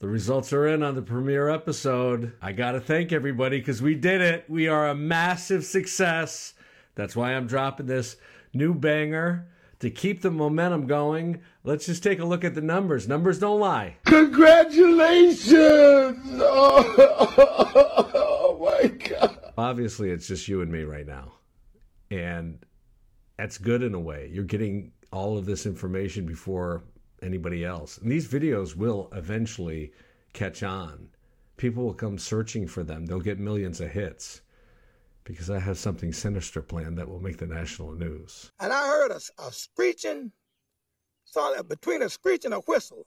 The results are in on the premiere episode. I got to thank everybody because we did it. We are a massive success. That's why I'm dropping this new banger to keep the momentum going. Let's just take a look at the numbers. Numbers don't lie. Congratulations! Oh, my God. Obviously, it's just you and me right now. And that's good in a way. You're getting all of this information before anybody else. And these videos will eventually catch on. People will come searching for them. They'll get millions of hits because I have something sinister planned that will make the national news. And I heard a, a screeching, saw uh, between a screech and a whistle.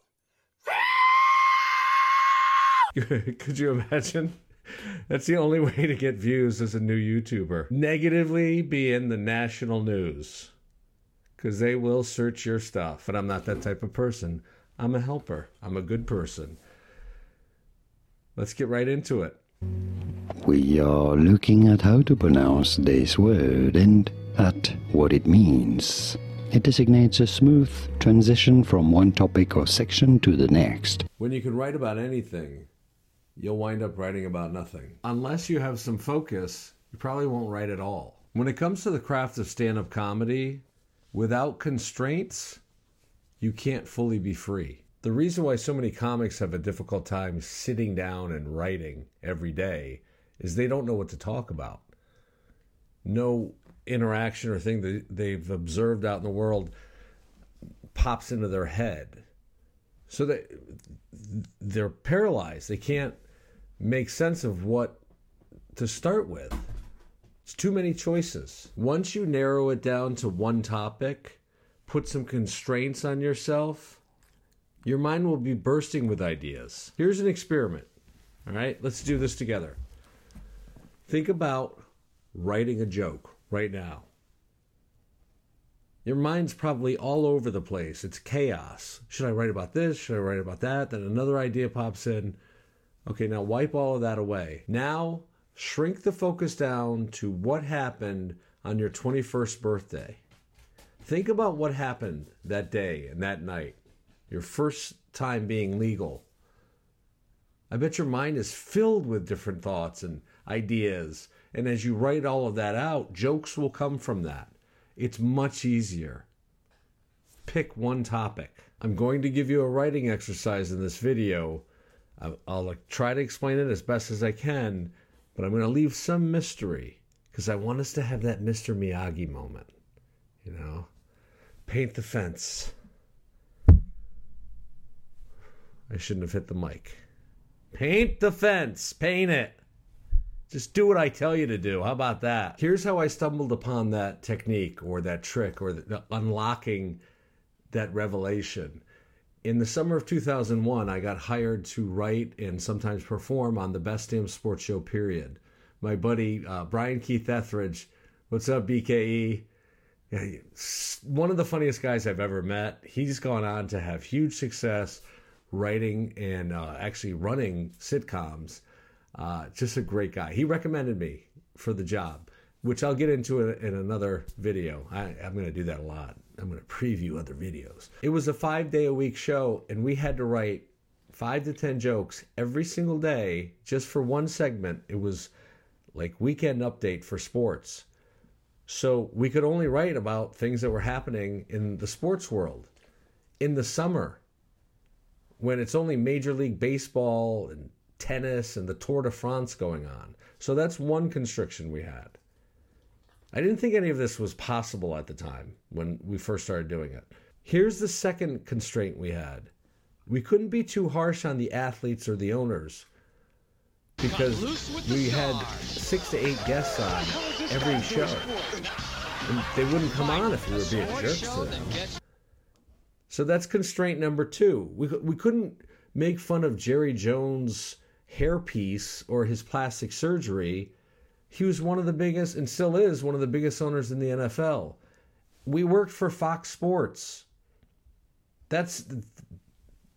Could you imagine? That's the only way to get views as a new YouTuber. Negatively be in the national news. Because they will search your stuff. But I'm not that type of person. I'm a helper. I'm a good person. Let's get right into it. We are looking at how to pronounce this word and at what it means. It designates a smooth transition from one topic or section to the next. When you can write about anything, you'll wind up writing about nothing. Unless you have some focus, you probably won't write at all. When it comes to the craft of stand up comedy, without constraints, you can't fully be free. The reason why so many comics have a difficult time sitting down and writing every day is they don't know what to talk about. No interaction or thing that they've observed out in the world pops into their head. So that they're paralyzed. They can't make sense of what to start with. It's too many choices. Once you narrow it down to one topic, put some constraints on yourself, your mind will be bursting with ideas. Here's an experiment. All right, let's do this together. Think about writing a joke right now. Your mind's probably all over the place. It's chaos. Should I write about this? Should I write about that? Then another idea pops in. Okay, now wipe all of that away. Now shrink the focus down to what happened on your 21st birthday. Think about what happened that day and that night, your first time being legal. I bet your mind is filled with different thoughts and ideas. And as you write all of that out, jokes will come from that. It's much easier. Pick one topic. I'm going to give you a writing exercise in this video. I'll, try to explain it as best as I can, but I'm going to leave some mystery because I want us to have that Mr. Miyagi moment. You know, paint the fence. I shouldn't have hit the mic. Paint the fence. Paint it. Just do what I tell you to do. How about that? Here's how I stumbled upon that technique or that trick or the, unlocking that revelation. In the summer of 2001, I got hired to write and sometimes perform on the Best Damn Sports Show, period. My buddy, uh, Brian Keith Etheridge, what's up, BKE? One of the funniest guys I've ever met. He's gone on to have huge success writing and uh, actually running sitcoms uh, just a great guy. He recommended me for the job, which I'll get into in, in another video. I, I'm going to do that a lot. I'm going to preview other videos. It was a five day a week show, and we had to write five to 10 jokes every single day just for one segment. It was like weekend update for sports. So we could only write about things that were happening in the sports world. In the summer, when it's only Major League Baseball and tennis and the Tour de France going on. So that's one constriction we had. I didn't think any of this was possible at the time when we first started doing it. Here's the second constraint we had we couldn't be too harsh on the athletes or the owners because we had six to eight guests on every show. And they wouldn't come on if we were being jerks to them. So that's constraint number two. We, we couldn't make fun of Jerry Jones' hairpiece or his plastic surgery, he was one of the biggest and still is one of the biggest owners in the NFL. We worked for Fox Sports. That's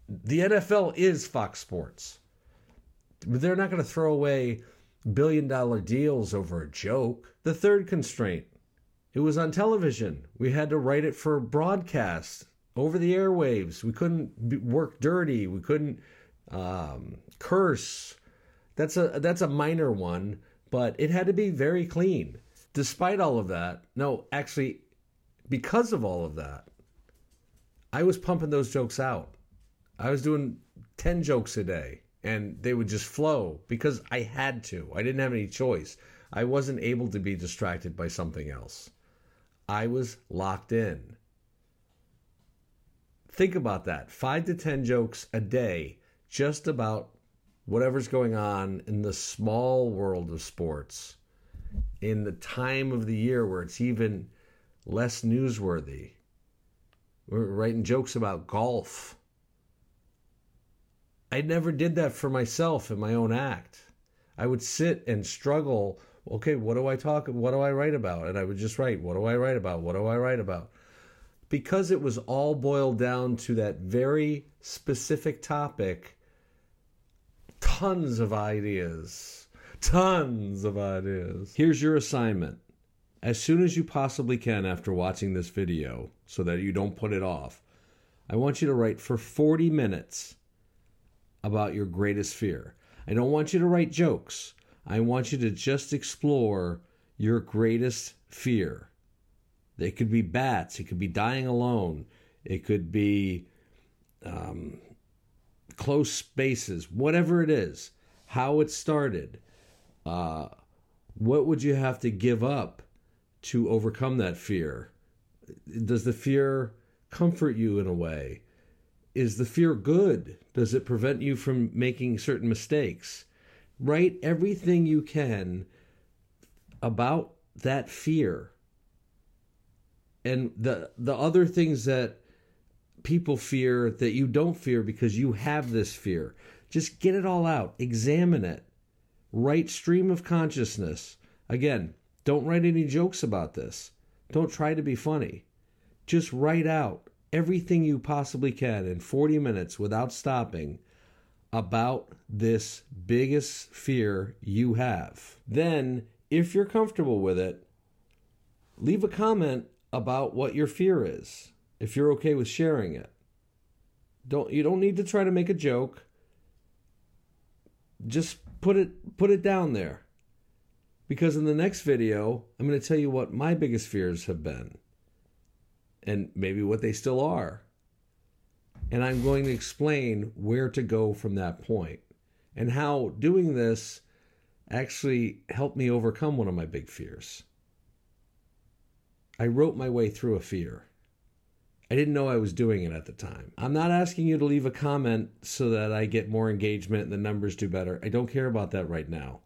the NFL is Fox Sports. They're not going to throw away billion dollar deals over a joke. The third constraint it was on television. We had to write it for broadcast over the airwaves. We couldn't work dirty. We couldn't um, curse. That's a that's a minor one, but it had to be very clean. Despite all of that, no, actually, because of all of that, I was pumping those jokes out. I was doing ten jokes a day, and they would just flow because I had to. I didn't have any choice. I wasn't able to be distracted by something else. I was locked in. Think about that. Five to 10 jokes a day, just about whatever's going on in the small world of sports, in the time of the year where it's even less newsworthy. We're writing jokes about golf. I never did that for myself in my own act. I would sit and struggle. Okay, what do I talk? What do I write about? And I would just write, what do I write about? What do I write about? Because it was all boiled down to that very specific topic, tons of ideas. Tons of ideas. Here's your assignment. As soon as you possibly can after watching this video, so that you don't put it off, I want you to write for 40 minutes about your greatest fear. I don't want you to write jokes. I want you to just explore your greatest fear. It could be bats. It could be dying alone. It could be um, close spaces. Whatever it is, how it started. Uh, what would you have to give up to overcome that fear? Does the fear comfort you in a way? Is the fear good? Does it prevent you from making certain mistakes? Write everything you can about that fear and the the other things that people fear that you don't fear because you have this fear. Just get it all out. Examine it. Write stream of consciousness. Again, don't write any jokes about this. Don't try to be funny. Just write out everything you possibly can in 40 minutes without stopping about this biggest fear you have. Then, if you're comfortable with it, leave a comment about what your fear is if you're okay with sharing it. Don't you don't need to try to make a joke. Just put it put it down there. Because in the next video, I'm going to tell you what my biggest fears have been and maybe what they still are. And I'm going to explain where to go from that point and how doing this actually helped me overcome one of my big fears. I wrote my way through a fear. I didn't know I was doing it at the time. I'm not asking you to leave a comment so that I get more engagement and the numbers do better. I don't care about that right now.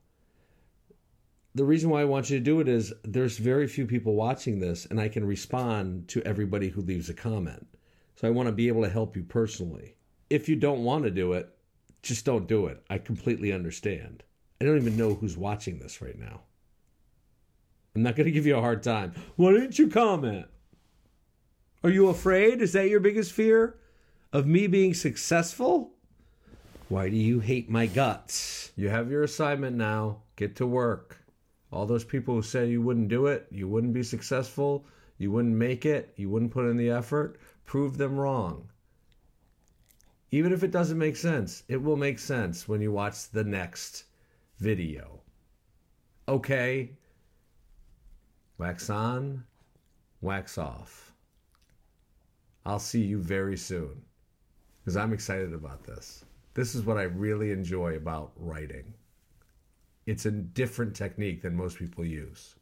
The reason why I want you to do it is there's very few people watching this, and I can respond to everybody who leaves a comment. So I want to be able to help you personally. If you don't want to do it, just don't do it. I completely understand. I don't even know who's watching this right now. I'm not going to give you a hard time. Why didn't you comment? Are you afraid? Is that your biggest fear? Of me being successful? Why do you hate my guts? You have your assignment now. Get to work. All those people who said you wouldn't do it, you wouldn't be successful, you wouldn't make it, you wouldn't put in the effort, prove them wrong. Even if it doesn't make sense, it will make sense when you watch the next video. Okay? Wax on, wax off. I'll see you very soon because I'm excited about this. This is what I really enjoy about writing. It's a different technique than most people use.